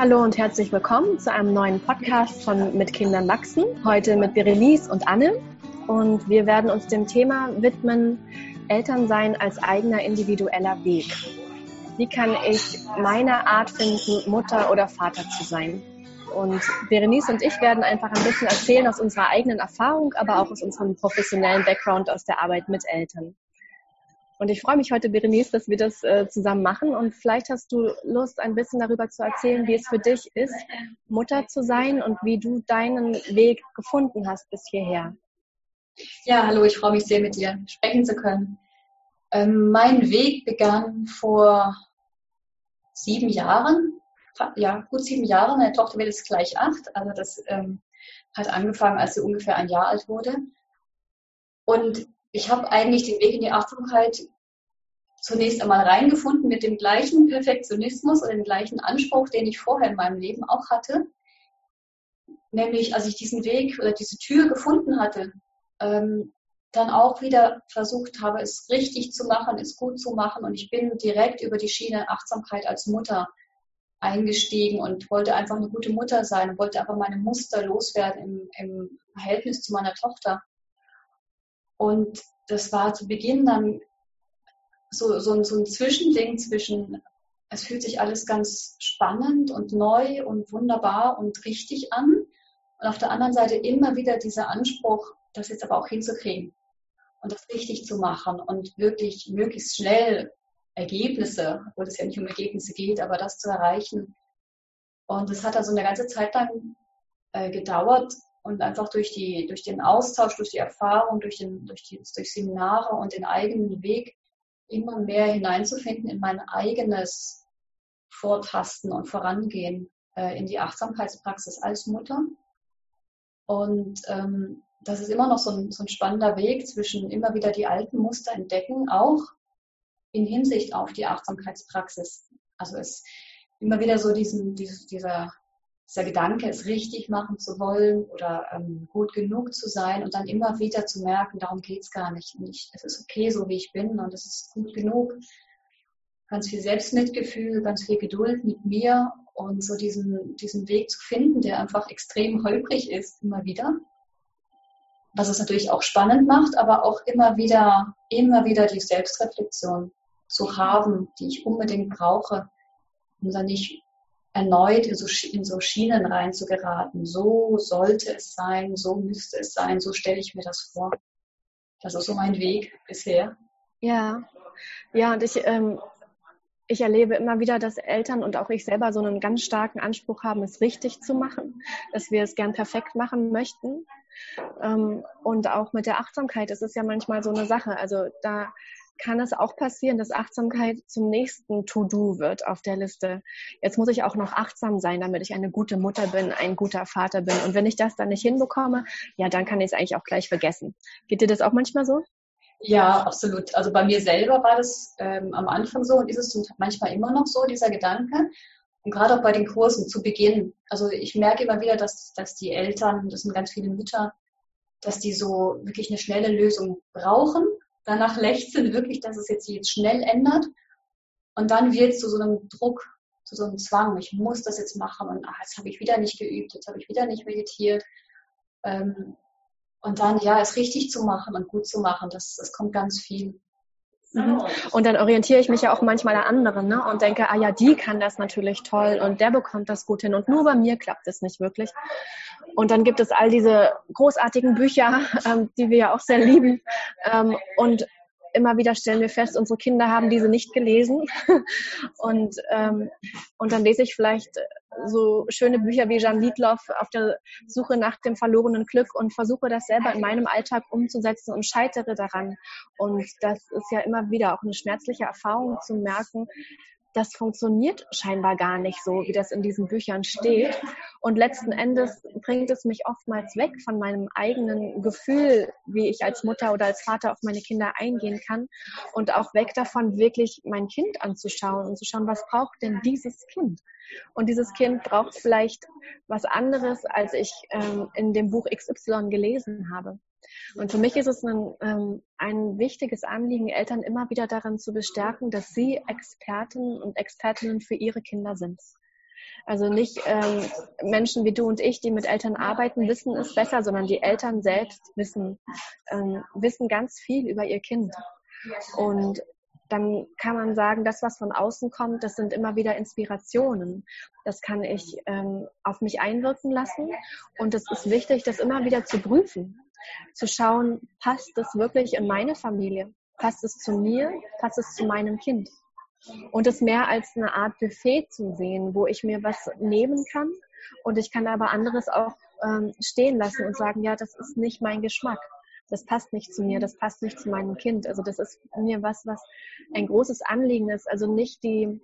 Hallo und herzlich willkommen zu einem neuen Podcast von Mit Kindern wachsen. Heute mit Berenice und Anne. Und wir werden uns dem Thema widmen, Elternsein als eigener individueller Weg. Wie kann ich meine Art finden, Mutter oder Vater zu sein? Und Berenice und ich werden einfach ein bisschen erzählen aus unserer eigenen Erfahrung, aber auch aus unserem professionellen Background aus der Arbeit mit Eltern. Und ich freue mich heute, Berenice, dass wir das äh, zusammen machen. Und vielleicht hast du Lust, ein bisschen darüber zu erzählen, wie es für dich ist, Mutter zu sein und wie du deinen Weg gefunden hast bis hierher. Ja, hallo, ich freue mich sehr, mit dir sprechen zu können. Ähm, mein Weg begann vor sieben Jahren, ja, gut sieben Jahren. Meine Tochter wird jetzt gleich acht. Also das ähm, hat angefangen, als sie ungefähr ein Jahr alt wurde. Und ich habe eigentlich den Weg in die Achtsamkeit zunächst einmal reingefunden mit dem gleichen Perfektionismus und dem gleichen Anspruch, den ich vorher in meinem Leben auch hatte. Nämlich, als ich diesen Weg oder diese Tür gefunden hatte, ähm, dann auch wieder versucht habe, es richtig zu machen, es gut zu machen. Und ich bin direkt über die Schiene Achtsamkeit als Mutter eingestiegen und wollte einfach eine gute Mutter sein, wollte einfach meine Muster loswerden im, im Verhältnis zu meiner Tochter. Und das war zu Beginn dann so, so, so ein Zwischending zwischen, es fühlt sich alles ganz spannend und neu und wunderbar und richtig an. Und auf der anderen Seite immer wieder dieser Anspruch, das jetzt aber auch hinzukriegen und das richtig zu machen und wirklich möglichst schnell Ergebnisse, obwohl es ja nicht um Ergebnisse geht, aber das zu erreichen. Und es hat also eine ganze Zeit lang äh, gedauert, und einfach durch, die, durch den Austausch, durch die Erfahrung, durch, den, durch, die, durch Seminare und den eigenen Weg immer mehr hineinzufinden in mein eigenes Vortasten und Vorangehen äh, in die Achtsamkeitspraxis als Mutter. Und ähm, das ist immer noch so ein, so ein spannender Weg zwischen immer wieder die alten Muster entdecken, auch in Hinsicht auf die Achtsamkeitspraxis. Also es immer wieder so diesen, dieser dieser Gedanke, es richtig machen zu wollen oder ähm, gut genug zu sein und dann immer wieder zu merken, darum geht es gar nicht. nicht. Es ist okay, so wie ich bin und es ist gut genug. Ganz viel Selbstmitgefühl, ganz viel Geduld mit mir und so diesen, diesen Weg zu finden, der einfach extrem holprig ist, immer wieder. Was es natürlich auch spannend macht, aber auch immer wieder, immer wieder die Selbstreflexion zu haben, die ich unbedingt brauche, um dann nicht erneut in so, in so Schienen rein zu geraten. So sollte es sein, so müsste es sein, so stelle ich mir das vor. Das ist so mein Weg bisher. Ja, ja, und ich, ähm, ich erlebe immer wieder, dass Eltern und auch ich selber so einen ganz starken Anspruch haben, es richtig zu machen, dass wir es gern perfekt machen möchten. Ähm, und auch mit der Achtsamkeit, das ist ja manchmal so eine Sache. Also da kann es auch passieren, dass Achtsamkeit zum nächsten To-Do wird auf der Liste. Jetzt muss ich auch noch achtsam sein, damit ich eine gute Mutter bin, ein guter Vater bin. Und wenn ich das dann nicht hinbekomme, ja, dann kann ich es eigentlich auch gleich vergessen. Geht dir das auch manchmal so? Ja, absolut. Also bei mir selber war das ähm, am Anfang so und ist es manchmal immer noch so, dieser Gedanke. Und gerade auch bei den Kursen zu Beginn. Also ich merke immer wieder, dass, dass die Eltern, das sind ganz viele Mütter, dass die so wirklich eine schnelle Lösung brauchen danach lechzen wirklich, dass es jetzt, jetzt schnell ändert. Und dann wird es zu so einem Druck, zu so einem Zwang. Ich muss das jetzt machen und ach, jetzt habe ich wieder nicht geübt, jetzt habe ich wieder nicht meditiert. Ähm, und dann, ja, es richtig zu machen und gut zu machen, das, das kommt ganz viel. Mhm. Und dann orientiere ich mich ja auch manchmal an anderen ne? und denke, ah ja, die kann das natürlich toll und der bekommt das gut hin und nur bei mir klappt es nicht wirklich. Und dann gibt es all diese großartigen Bücher, ähm, die wir ja auch sehr lieben. Ähm, und immer wieder stellen wir fest, unsere Kinder haben diese nicht gelesen. und, ähm, und dann lese ich vielleicht so schöne Bücher wie Jan Liedloff auf der Suche nach dem verlorenen Glück und versuche das selber in meinem Alltag umzusetzen und scheitere daran. Und das ist ja immer wieder auch eine schmerzliche Erfahrung zu merken, das funktioniert scheinbar gar nicht so, wie das in diesen Büchern steht. Und letzten Endes bringt es mich oftmals weg von meinem eigenen Gefühl, wie ich als Mutter oder als Vater auf meine Kinder eingehen kann und auch weg davon, wirklich mein Kind anzuschauen und zu schauen, was braucht denn dieses Kind? Und dieses Kind braucht vielleicht was anderes, als ich ähm, in dem Buch XY gelesen habe. Und für mich ist es ein, ähm, ein wichtiges Anliegen, Eltern immer wieder darin zu bestärken, dass sie Experten und Expertinnen für ihre Kinder sind. Also nicht ähm, Menschen wie du und ich, die mit Eltern arbeiten, wissen es besser, sondern die Eltern selbst wissen, ähm, wissen ganz viel über ihr Kind. Und dann kann man sagen, das, was von außen kommt, das sind immer wieder Inspirationen. Das kann ich ähm, auf mich einwirken lassen. Und es ist wichtig, das immer wieder zu prüfen, zu schauen, passt das wirklich in meine Familie? Passt es zu mir? Passt es zu meinem Kind? Und es mehr als eine Art Buffet zu sehen, wo ich mir was nehmen kann und ich kann aber anderes auch ähm, stehen lassen und sagen, ja, das ist nicht mein Geschmack das passt nicht zu mir, das passt nicht zu meinem Kind. Also das ist mir was, was ein großes Anliegen ist. Also nicht die,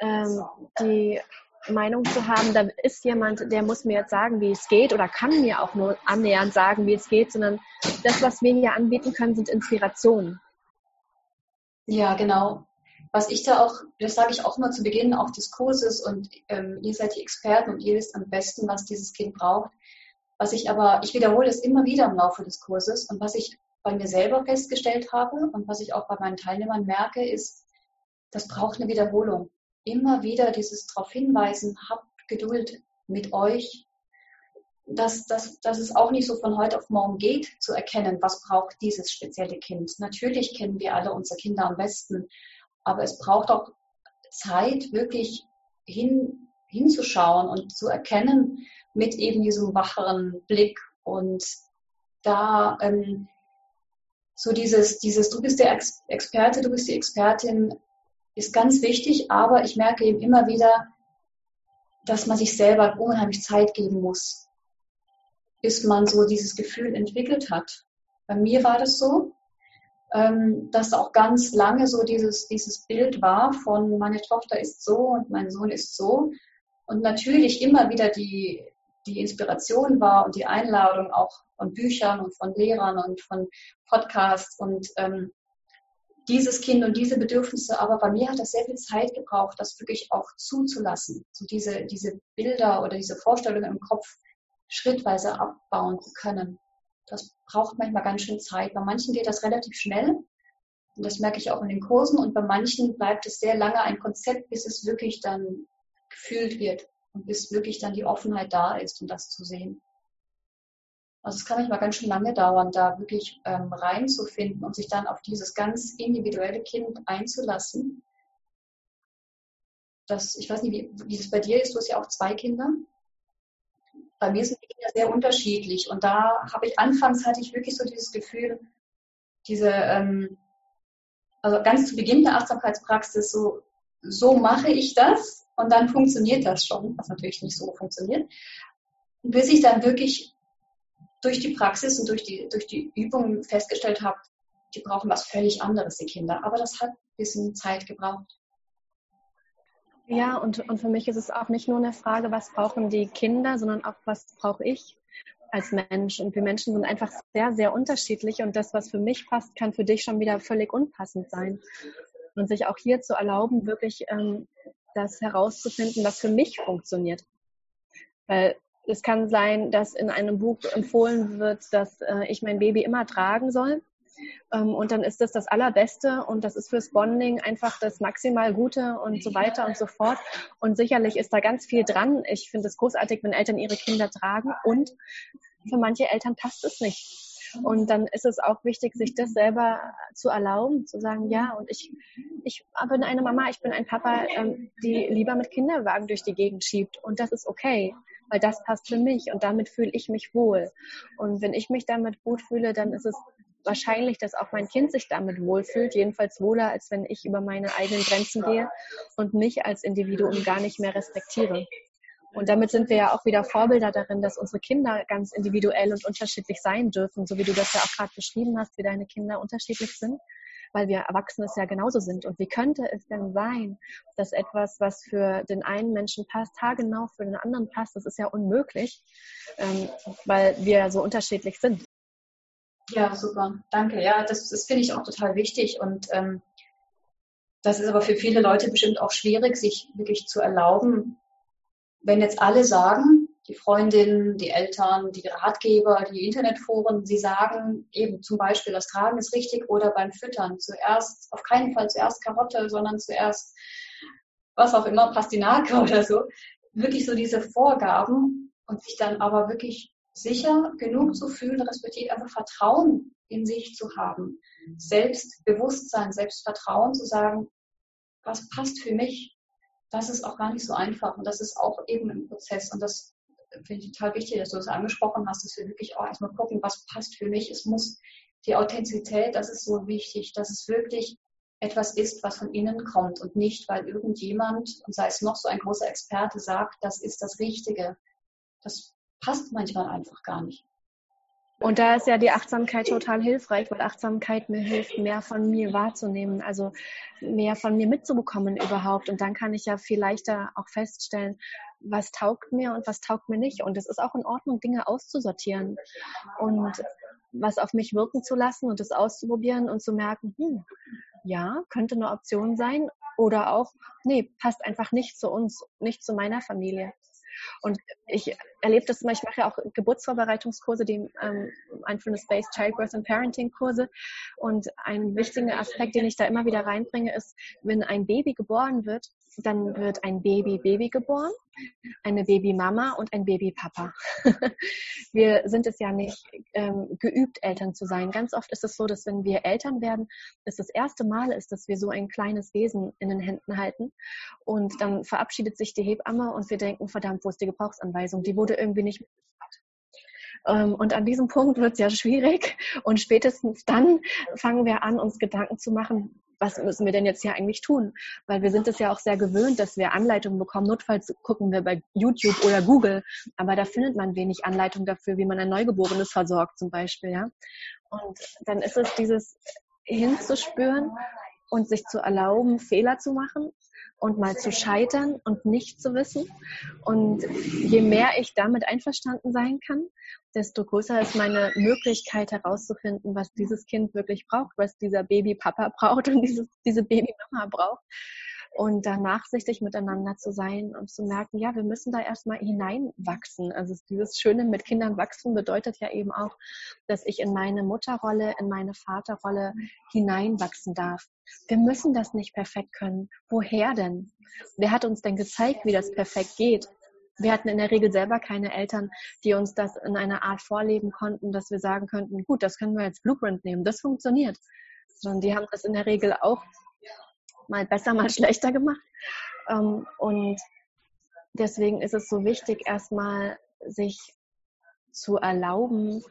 ähm, die Meinung zu haben, da ist jemand, der muss mir jetzt sagen, wie es geht oder kann mir auch nur annähernd sagen, wie es geht, sondern das, was wir hier anbieten können, sind Inspirationen. Ja, genau. Was ich da auch, das sage ich auch immer zu Beginn auch des Kurses und ähm, ihr seid die Experten und ihr wisst am besten, was dieses Kind braucht. Was ich aber, ich wiederhole es immer wieder im Laufe des Kurses und was ich bei mir selber festgestellt habe und was ich auch bei meinen Teilnehmern merke, ist, das braucht eine Wiederholung. Immer wieder dieses darauf hinweisen, habt Geduld mit euch, dass, dass, dass es auch nicht so von heute auf morgen geht, zu erkennen, was braucht dieses spezielle Kind. Natürlich kennen wir alle unsere Kinder am besten, aber es braucht auch Zeit, wirklich hin, hinzuschauen und zu erkennen, mit eben diesem wacheren Blick und da ähm, so dieses, dieses, du bist der Ex Experte, du bist die Expertin, ist ganz wichtig, aber ich merke eben immer wieder, dass man sich selber unheimlich Zeit geben muss, bis man so dieses Gefühl entwickelt hat. Bei mir war das so, ähm, dass auch ganz lange so dieses, dieses Bild war von meine Tochter ist so und mein Sohn ist so. Und natürlich immer wieder die, die Inspiration war und die Einladung auch von Büchern und von Lehrern und von Podcasts und ähm, dieses Kind und diese Bedürfnisse. Aber bei mir hat das sehr viel Zeit gebraucht, das wirklich auch zuzulassen, so diese, diese Bilder oder diese Vorstellungen im Kopf schrittweise abbauen zu können. Das braucht manchmal ganz schön Zeit. Bei manchen geht das relativ schnell. Und das merke ich auch in den Kursen. Und bei manchen bleibt es sehr lange ein Konzept, bis es wirklich dann gefühlt wird und bis wirklich dann die Offenheit da ist, um das zu sehen. Also es kann manchmal ganz schön lange dauern, da wirklich ähm, reinzufinden und sich dann auf dieses ganz individuelle Kind einzulassen. Das, ich weiß nicht, wie, wie es bei dir ist, du hast ja auch zwei Kinder. Bei mir sind die Kinder sehr unterschiedlich und da habe ich anfangs hatte ich wirklich so dieses Gefühl, diese, ähm, also ganz zu Beginn der Achtsamkeitspraxis, so, so mache ich das und dann funktioniert das schon, was natürlich nicht so funktioniert. Bis ich dann wirklich durch die Praxis und durch die, durch die Übungen festgestellt habe, die brauchen was völlig anderes, die Kinder. Aber das hat ein bisschen Zeit gebraucht. Ja, und, und für mich ist es auch nicht nur eine Frage, was brauchen die Kinder, sondern auch, was brauche ich als Mensch. Und wir Menschen sind einfach sehr, sehr unterschiedlich und das, was für mich passt, kann für dich schon wieder völlig unpassend sein. Und sich auch hier zu erlauben, wirklich ähm, das herauszufinden, was für mich funktioniert. Weil es kann sein, dass in einem Buch empfohlen wird, dass äh, ich mein Baby immer tragen soll. Ähm, und dann ist das das Allerbeste und das ist fürs Bonding einfach das maximal Gute und so weiter und so fort. Und sicherlich ist da ganz viel dran. Ich finde es großartig, wenn Eltern ihre Kinder tragen und für manche Eltern passt es nicht. Und dann ist es auch wichtig, sich das selber zu erlauben, zu sagen, ja, und ich, ich bin eine Mama, ich bin ein Papa, ähm, die lieber mit Kinderwagen durch die Gegend schiebt. Und das ist okay, weil das passt für mich und damit fühle ich mich wohl. Und wenn ich mich damit gut fühle, dann ist es wahrscheinlich, dass auch mein Kind sich damit wohlfühlt, jedenfalls wohler, als wenn ich über meine eigenen Grenzen gehe und mich als Individuum gar nicht mehr respektiere. Und damit sind wir ja auch wieder Vorbilder darin, dass unsere Kinder ganz individuell und unterschiedlich sein dürfen, so wie du das ja auch gerade beschrieben hast, wie deine Kinder unterschiedlich sind, weil wir Erwachsene es ja genauso sind. Und wie könnte es denn sein, dass etwas, was für den einen Menschen passt, haargenau für den anderen passt? Das ist ja unmöglich, ähm, weil wir so unterschiedlich sind. Ja, super. Danke. Ja, das, das finde ich auch total wichtig. Und ähm, das ist aber für viele Leute bestimmt auch schwierig, sich wirklich zu erlauben, wenn jetzt alle sagen, die Freundinnen, die Eltern, die Ratgeber, die Internetforen, sie sagen eben zum Beispiel, das Tragen ist richtig oder beim Füttern zuerst, auf keinen Fall zuerst Karotte, sondern zuerst was auch immer, Pastinake oder so, wirklich so diese Vorgaben und sich dann aber wirklich sicher genug zu fühlen, respektive einfach Vertrauen in sich zu haben, Selbstbewusstsein, Selbstvertrauen zu sagen, was passt für mich, das ist auch gar nicht so einfach und das ist auch eben ein Prozess und das finde ich total wichtig, dass du das angesprochen hast, dass wir wirklich auch erstmal gucken, was passt für mich. Es muss die Authentizität, das ist so wichtig, dass es wirklich etwas ist, was von innen kommt und nicht, weil irgendjemand, und sei es noch so ein großer Experte, sagt, das ist das Richtige. Das passt manchmal einfach gar nicht. Und da ist ja die Achtsamkeit total hilfreich, weil Achtsamkeit mir hilft, mehr von mir wahrzunehmen, also mehr von mir mitzubekommen überhaupt. Und dann kann ich ja viel leichter auch feststellen, was taugt mir und was taugt mir nicht. Und es ist auch in Ordnung, Dinge auszusortieren und was auf mich wirken zu lassen und es auszuprobieren und zu merken, hm, ja, könnte eine Option sein. Oder auch, nee, passt einfach nicht zu uns, nicht zu meiner Familie. Und ich erlebe das immer, ich mache ja auch Geburtsvorbereitungskurse, die ähm, Mindfulness-Based Childbirth and Parenting Kurse. Und ein wichtiger Aspekt, den ich da immer wieder reinbringe, ist, wenn ein Baby geboren wird, dann wird ein Baby-Baby geboren, eine Baby-Mama und ein Baby-Papa. wir sind es ja nicht ähm, geübt, Eltern zu sein. Ganz oft ist es so, dass wenn wir Eltern werden, es das erste Mal ist, dass wir so ein kleines Wesen in den Händen halten. Und dann verabschiedet sich die Hebamme und wir denken, verdammt, wo ist die Gebrauchsanweisung? Die wurde irgendwie nicht ähm, und an diesem Punkt wird es ja schwierig. Und spätestens dann fangen wir an, uns Gedanken zu machen, was müssen wir denn jetzt hier eigentlich tun? Weil wir sind es ja auch sehr gewöhnt, dass wir Anleitungen bekommen. Notfalls gucken wir bei YouTube oder Google, aber da findet man wenig Anleitung dafür, wie man ein Neugeborenes versorgt zum Beispiel. Ja? Und dann ist es dieses hinzuspüren und sich zu erlauben, Fehler zu machen und mal zu scheitern und nicht zu wissen. Und je mehr ich damit einverstanden sein kann, desto größer ist meine Möglichkeit herauszufinden, was dieses Kind wirklich braucht, was dieser Babypapa braucht und dieses, diese Babymama braucht und da nachsichtig miteinander zu sein und zu merken, ja, wir müssen da erstmal hineinwachsen. Also dieses Schöne mit Kindern wachsen bedeutet ja eben auch, dass ich in meine Mutterrolle, in meine Vaterrolle hineinwachsen darf. Wir müssen das nicht perfekt können. Woher denn? Wer hat uns denn gezeigt, wie das perfekt geht? Wir hatten in der Regel selber keine Eltern, die uns das in einer Art vorleben konnten, dass wir sagen könnten, gut, das können wir als Blueprint nehmen, das funktioniert. Sondern die haben das in der Regel auch mal besser, mal schlechter gemacht. Ähm, und deswegen ist es so wichtig, erstmal sich zu erlauben,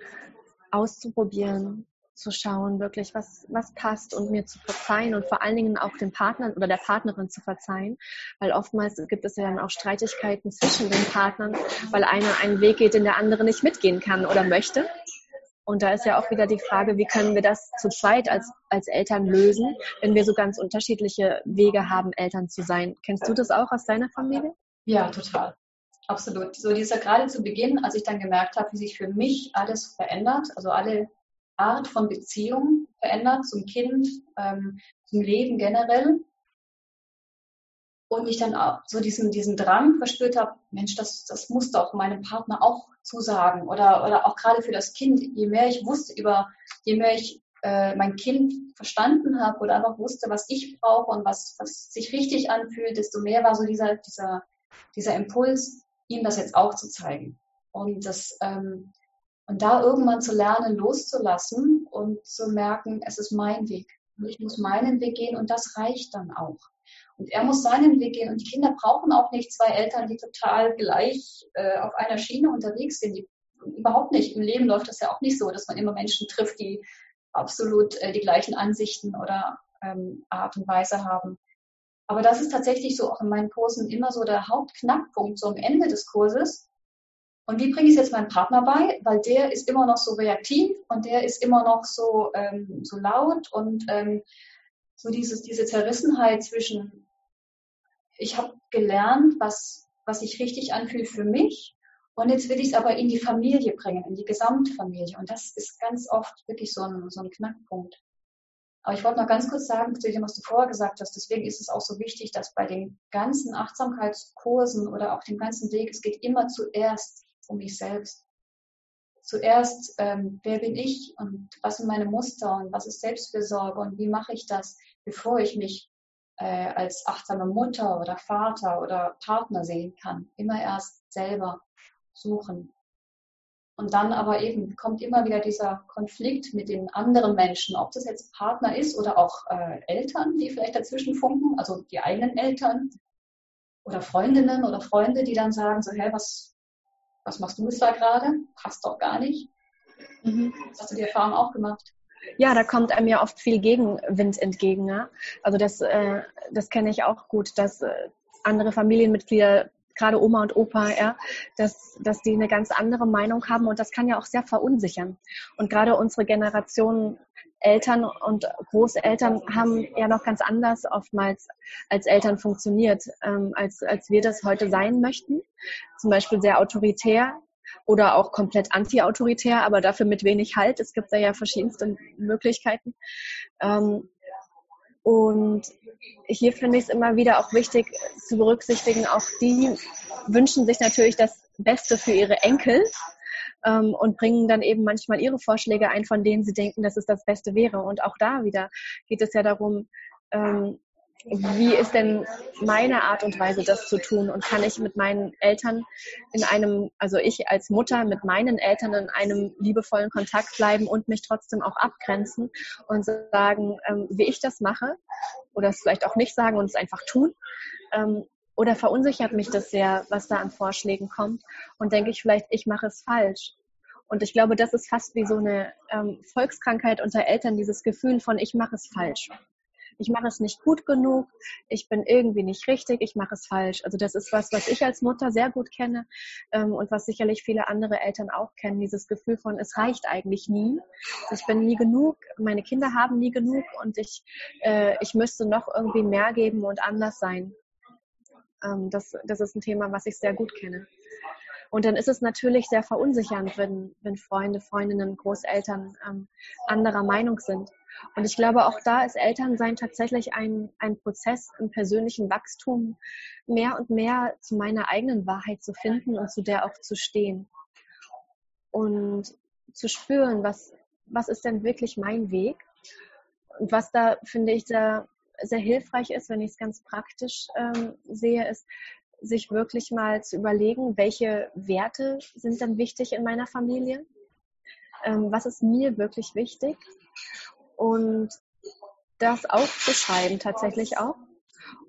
auszuprobieren, zu schauen, wirklich, was, was passt und mir zu verzeihen und vor allen Dingen auch dem Partner oder der Partnerin zu verzeihen, weil oftmals gibt es ja dann auch Streitigkeiten zwischen den Partnern, weil einer einen Weg geht, den der andere nicht mitgehen kann oder möchte. Und da ist ja auch wieder die Frage, wie können wir das zu zweit als, als Eltern lösen, wenn wir so ganz unterschiedliche Wege haben, Eltern zu sein. Kennst du das auch aus deiner Familie? Ja, total. Absolut. So dieser gerade zu Beginn, als ich dann gemerkt habe, wie sich für mich alles verändert, also alle Art von Beziehung verändert zum Kind, ähm, zum Leben generell. Und ich dann auch so diesen, diesen Drang verspürt habe, Mensch, das, das muss doch meinem Partner auch zusagen oder, oder auch gerade für das Kind, je mehr ich wusste über, je mehr ich äh, mein Kind verstanden habe oder einfach wusste, was ich brauche und was, was sich richtig anfühlt, desto mehr war so dieser, dieser, dieser Impuls, ihm das jetzt auch zu zeigen. Und das, ähm, und da irgendwann zu lernen, loszulassen und zu merken, es ist mein Weg. Und ich muss meinen Weg gehen und das reicht dann auch. Und er muss seinen Weg gehen. Und die Kinder brauchen auch nicht zwei Eltern, die total gleich äh, auf einer Schiene unterwegs sind. Die, überhaupt nicht. Im Leben läuft das ja auch nicht so, dass man immer Menschen trifft, die absolut äh, die gleichen Ansichten oder ähm, Art und Weise haben. Aber das ist tatsächlich so auch in meinen Kursen immer so der Hauptknackpunkt, so am Ende des Kurses. Und wie bringe ich es jetzt meinem Partner bei? Weil der ist immer noch so reaktiv und der ist immer noch so, ähm, so laut und ähm, so dieses, diese Zerrissenheit zwischen ich habe gelernt, was, was sich richtig anfühlt für mich. Und jetzt will ich es aber in die Familie bringen, in die Gesamtfamilie. Und das ist ganz oft wirklich so ein, so ein Knackpunkt. Aber ich wollte noch ganz kurz sagen, zu dem, was du vorher gesagt hast, deswegen ist es auch so wichtig, dass bei den ganzen Achtsamkeitskursen oder auch dem ganzen Weg, es geht immer zuerst um mich selbst. Zuerst, ähm, wer bin ich und was sind meine Muster und was ist Selbstfürsorge und wie mache ich das, bevor ich mich äh, als achtsame Mutter oder Vater oder Partner sehen kann. Immer erst selber suchen. Und dann aber eben kommt immer wieder dieser Konflikt mit den anderen Menschen, ob das jetzt Partner ist oder auch äh, Eltern, die vielleicht dazwischen funken, also die eigenen Eltern oder Freundinnen oder Freunde, die dann sagen so, hey, was, was machst du jetzt da gerade? Passt doch gar nicht. Mhm. Hast du die Erfahrung auch gemacht? Ja, da kommt einem ja oft viel Gegenwind entgegen. Ne? Also das, äh, das kenne ich auch gut, dass äh, andere Familienmitglieder, gerade Oma und Opa, ja, dass, dass die eine ganz andere Meinung haben und das kann ja auch sehr verunsichern. Und gerade unsere Generation Eltern und Großeltern haben ja noch ganz anders oftmals als Eltern funktioniert, ähm, als, als wir das heute sein möchten. Zum Beispiel sehr autoritär oder auch komplett anti-autoritär, aber dafür mit wenig Halt. Es gibt da ja verschiedenste Möglichkeiten. Ähm, und hier finde ich es immer wieder auch wichtig zu berücksichtigen, auch die wünschen sich natürlich das Beste für ihre Enkel ähm, und bringen dann eben manchmal ihre Vorschläge ein, von denen sie denken, dass es das Beste wäre. Und auch da wieder geht es ja darum, ähm, wie ist denn meine Art und Weise, das zu tun? Und kann ich mit meinen Eltern in einem, also ich als Mutter mit meinen Eltern in einem liebevollen Kontakt bleiben und mich trotzdem auch abgrenzen und sagen, ähm, wie ich das mache? Oder es vielleicht auch nicht sagen und es einfach tun? Ähm, oder verunsichert mich das sehr, was da an Vorschlägen kommt? Und denke ich vielleicht, ich mache es falsch. Und ich glaube, das ist fast wie so eine ähm, Volkskrankheit unter Eltern, dieses Gefühl von, ich mache es falsch ich mache es nicht gut genug, ich bin irgendwie nicht richtig, ich mache es falsch. Also das ist was, was ich als Mutter sehr gut kenne ähm, und was sicherlich viele andere Eltern auch kennen, dieses Gefühl von, es reicht eigentlich nie. Ich bin nie genug, meine Kinder haben nie genug und ich, äh, ich müsste noch irgendwie mehr geben und anders sein. Ähm, das, das ist ein Thema, was ich sehr gut kenne. Und dann ist es natürlich sehr verunsichernd, wenn, wenn Freunde, Freundinnen, Großeltern ähm, anderer Meinung sind. Und ich glaube, auch da ist Elternsein tatsächlich ein, ein Prozess im persönlichen Wachstum, mehr und mehr zu meiner eigenen Wahrheit zu finden und zu der auch zu stehen. Und zu spüren, was, was ist denn wirklich mein Weg? Und was da, finde ich, da sehr hilfreich ist, wenn ich es ganz praktisch ähm, sehe, ist, sich wirklich mal zu überlegen, welche Werte sind dann wichtig in meiner Familie? Ähm, was ist mir wirklich wichtig? und das aufzuschreiben tatsächlich auch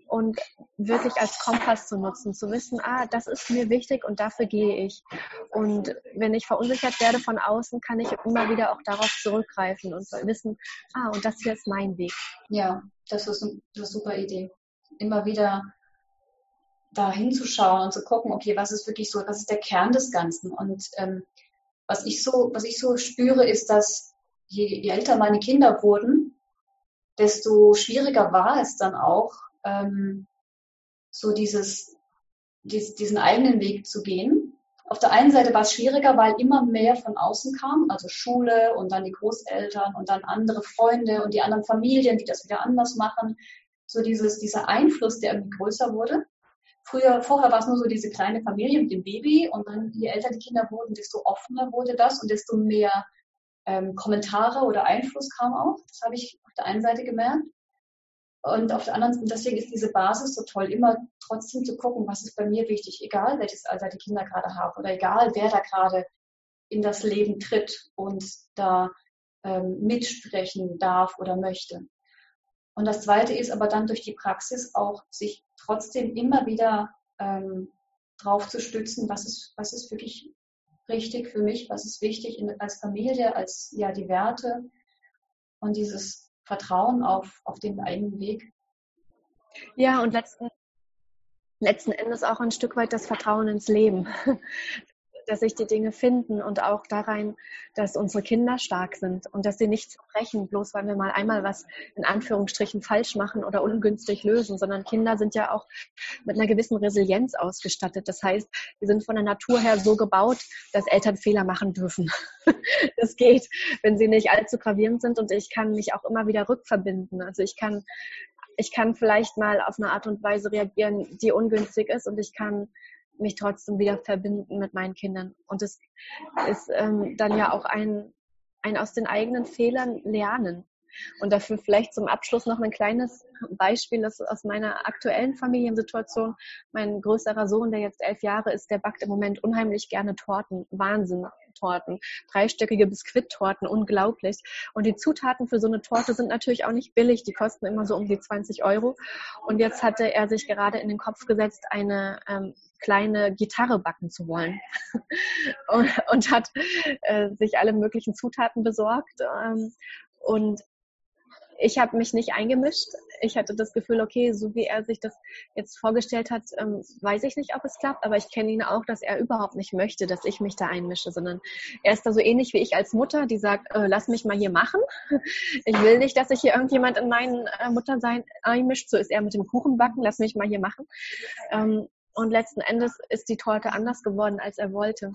und wirklich als Kompass zu nutzen, zu wissen, ah, das ist mir wichtig und dafür gehe ich. Und wenn ich verunsichert werde von außen, kann ich immer wieder auch darauf zurückgreifen und wissen, ah, und das hier ist mein Weg. Ja, das ist eine super Idee. Immer wieder da hinzuschauen und zu gucken, okay, was ist wirklich so, was ist der Kern des Ganzen? Und ähm, was ich so, was ich so spüre, ist, dass je, je älter meine Kinder wurden, desto schwieriger war es dann auch, ähm, so dieses, dies, diesen eigenen Weg zu gehen. Auf der einen Seite war es schwieriger, weil immer mehr von außen kam, also Schule und dann die Großeltern und dann andere Freunde und die anderen Familien, die das wieder anders machen. So dieses, dieser Einfluss, der irgendwie größer wurde. Früher, vorher war es nur so diese kleine Familie mit dem Baby und dann, je älter die Kinder wurden, desto offener wurde das und desto mehr ähm, Kommentare oder Einfluss kam auch. Das habe ich auf der einen Seite gemerkt. Und auf der anderen Seite, deswegen ist diese Basis so toll, immer trotzdem zu gucken, was ist bei mir wichtig, egal welches Alter die Kinder gerade haben oder egal wer da gerade in das Leben tritt und da ähm, mitsprechen darf oder möchte. Und das Zweite ist aber dann durch die Praxis auch sich trotzdem immer wieder ähm, drauf zu stützen, was ist, was ist wirklich richtig für mich, was ist wichtig in, als Familie, als ja die Werte und dieses Vertrauen auf, auf den eigenen Weg. Ja, und letzten, letzten Endes auch ein Stück weit das Vertrauen ins Leben dass sich die Dinge finden und auch darein, dass unsere Kinder stark sind und dass sie nicht zerbrechen, bloß weil wir mal einmal was in Anführungsstrichen falsch machen oder ungünstig lösen, sondern Kinder sind ja auch mit einer gewissen Resilienz ausgestattet. Das heißt, sie sind von der Natur her so gebaut, dass Eltern Fehler machen dürfen. das geht, wenn sie nicht allzu gravierend sind und ich kann mich auch immer wieder rückverbinden. Also ich kann ich kann vielleicht mal auf eine Art und Weise reagieren, die ungünstig ist und ich kann mich trotzdem wieder verbinden mit meinen Kindern. Und es ist ähm, dann ja auch ein, ein aus den eigenen Fehlern lernen. Und dafür vielleicht zum Abschluss noch ein kleines Beispiel aus meiner aktuellen Familiensituation. Mein größerer Sohn, der jetzt elf Jahre ist, der backt im Moment unheimlich gerne Torten. Wahnsinn. Torten, dreistöckige Biskuittorten, unglaublich. Und die Zutaten für so eine Torte sind natürlich auch nicht billig, die kosten immer so um die 20 Euro. Und jetzt hatte er sich gerade in den Kopf gesetzt, eine ähm, kleine Gitarre backen zu wollen und, und, hat äh, sich alle möglichen Zutaten besorgt. Ähm, und ich habe mich nicht eingemischt. Ich hatte das Gefühl, okay, so wie er sich das jetzt vorgestellt hat, ähm, weiß ich nicht, ob es klappt, aber ich kenne ihn auch, dass er überhaupt nicht möchte, dass ich mich da einmische, sondern er ist da so ähnlich wie ich als Mutter, die sagt, äh, lass mich mal hier machen. Ich will nicht, dass sich hier irgendjemand in meinen äh, Muttersein einmischt. So ist er mit dem Kuchenbacken, lass mich mal hier machen. Ähm, und letzten Endes ist die Torte anders geworden, als er wollte.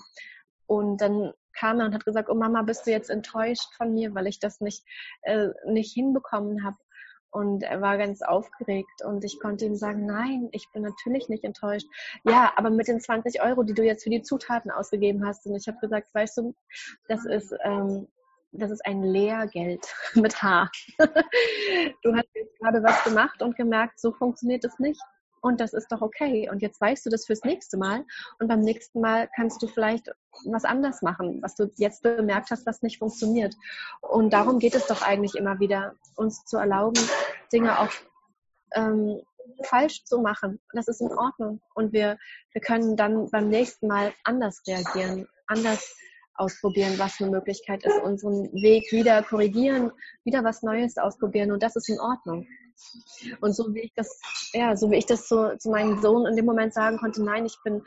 Und dann kam er und hat gesagt, oh Mama, bist du jetzt enttäuscht von mir, weil ich das nicht, äh, nicht hinbekommen habe. Und er war ganz aufgeregt und ich konnte ihm sagen, nein, ich bin natürlich nicht enttäuscht. Ja, aber mit den 20 Euro, die du jetzt für die Zutaten ausgegeben hast. Und ich habe gesagt, weißt du, das ist, ähm, das ist ein Lehrgeld mit H. du hast jetzt gerade was gemacht und gemerkt, so funktioniert es nicht. Und das ist doch okay. Und jetzt weißt du das fürs nächste Mal. Und beim nächsten Mal kannst du vielleicht was anders machen, was du jetzt bemerkt hast, was nicht funktioniert. Und darum geht es doch eigentlich immer wieder, uns zu erlauben, Dinge auch ähm, falsch zu machen. Das ist in Ordnung. Und wir, wir können dann beim nächsten Mal anders reagieren, anders ausprobieren, was eine Möglichkeit ist, unseren Weg wieder korrigieren, wieder was Neues ausprobieren. Und das ist in Ordnung. Und so wie ich das, ja, so wie ich das zu, zu meinem Sohn in dem Moment sagen konnte, nein, ich bin,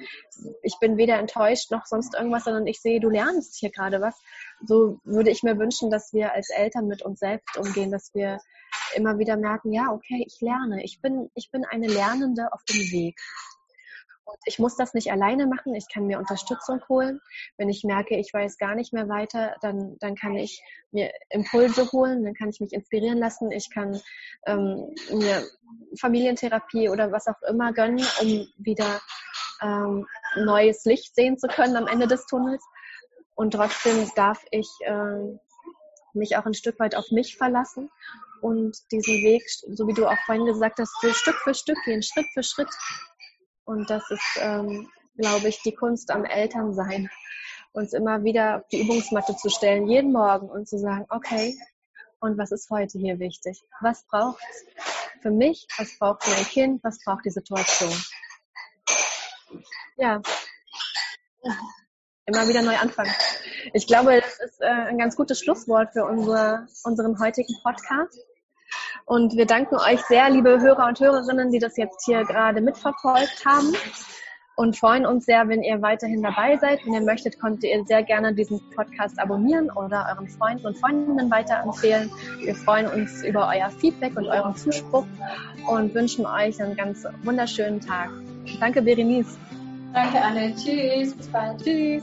ich bin weder enttäuscht noch sonst irgendwas, sondern ich sehe, du lernst hier gerade was. So würde ich mir wünschen, dass wir als Eltern mit uns selbst umgehen, dass wir immer wieder merken, ja, okay, ich lerne. Ich bin, ich bin eine Lernende auf dem Weg. Und ich muss das nicht alleine machen. Ich kann mir Unterstützung holen. Wenn ich merke, ich weiß gar nicht mehr weiter, dann, dann kann ich mir Impulse holen, dann kann ich mich inspirieren lassen. Ich kann ähm, mir Familientherapie oder was auch immer gönnen, um wieder ähm, neues Licht sehen zu können am Ende des Tunnels. Und trotzdem darf ich äh, mich auch ein Stück weit auf mich verlassen und diesen Weg, so wie du auch vorhin gesagt hast, so Stück für Stück gehen, Schritt für Schritt und das ist, ähm, glaube ich, die Kunst am Elternsein. Uns immer wieder auf die Übungsmatte zu stellen, jeden Morgen und zu sagen, okay, und was ist heute hier wichtig? Was braucht für mich? Was braucht mein Kind? Was braucht die Situation? Ja. Immer wieder neu anfangen. Ich glaube, das ist äh, ein ganz gutes Schlusswort für unsere, unseren heutigen Podcast. Und wir danken euch sehr, liebe Hörer und Hörerinnen, die das jetzt hier gerade mitverfolgt haben. Und freuen uns sehr, wenn ihr weiterhin dabei seid. Wenn ihr möchtet, könnt ihr sehr gerne diesen Podcast abonnieren oder euren Freunden und Freundinnen weiterempfehlen. Wir freuen uns über euer Feedback und euren Zuspruch und wünschen euch einen ganz wunderschönen Tag. Danke, Berenice. Danke, Anne. Tschüss. Bis bald. Tschüss.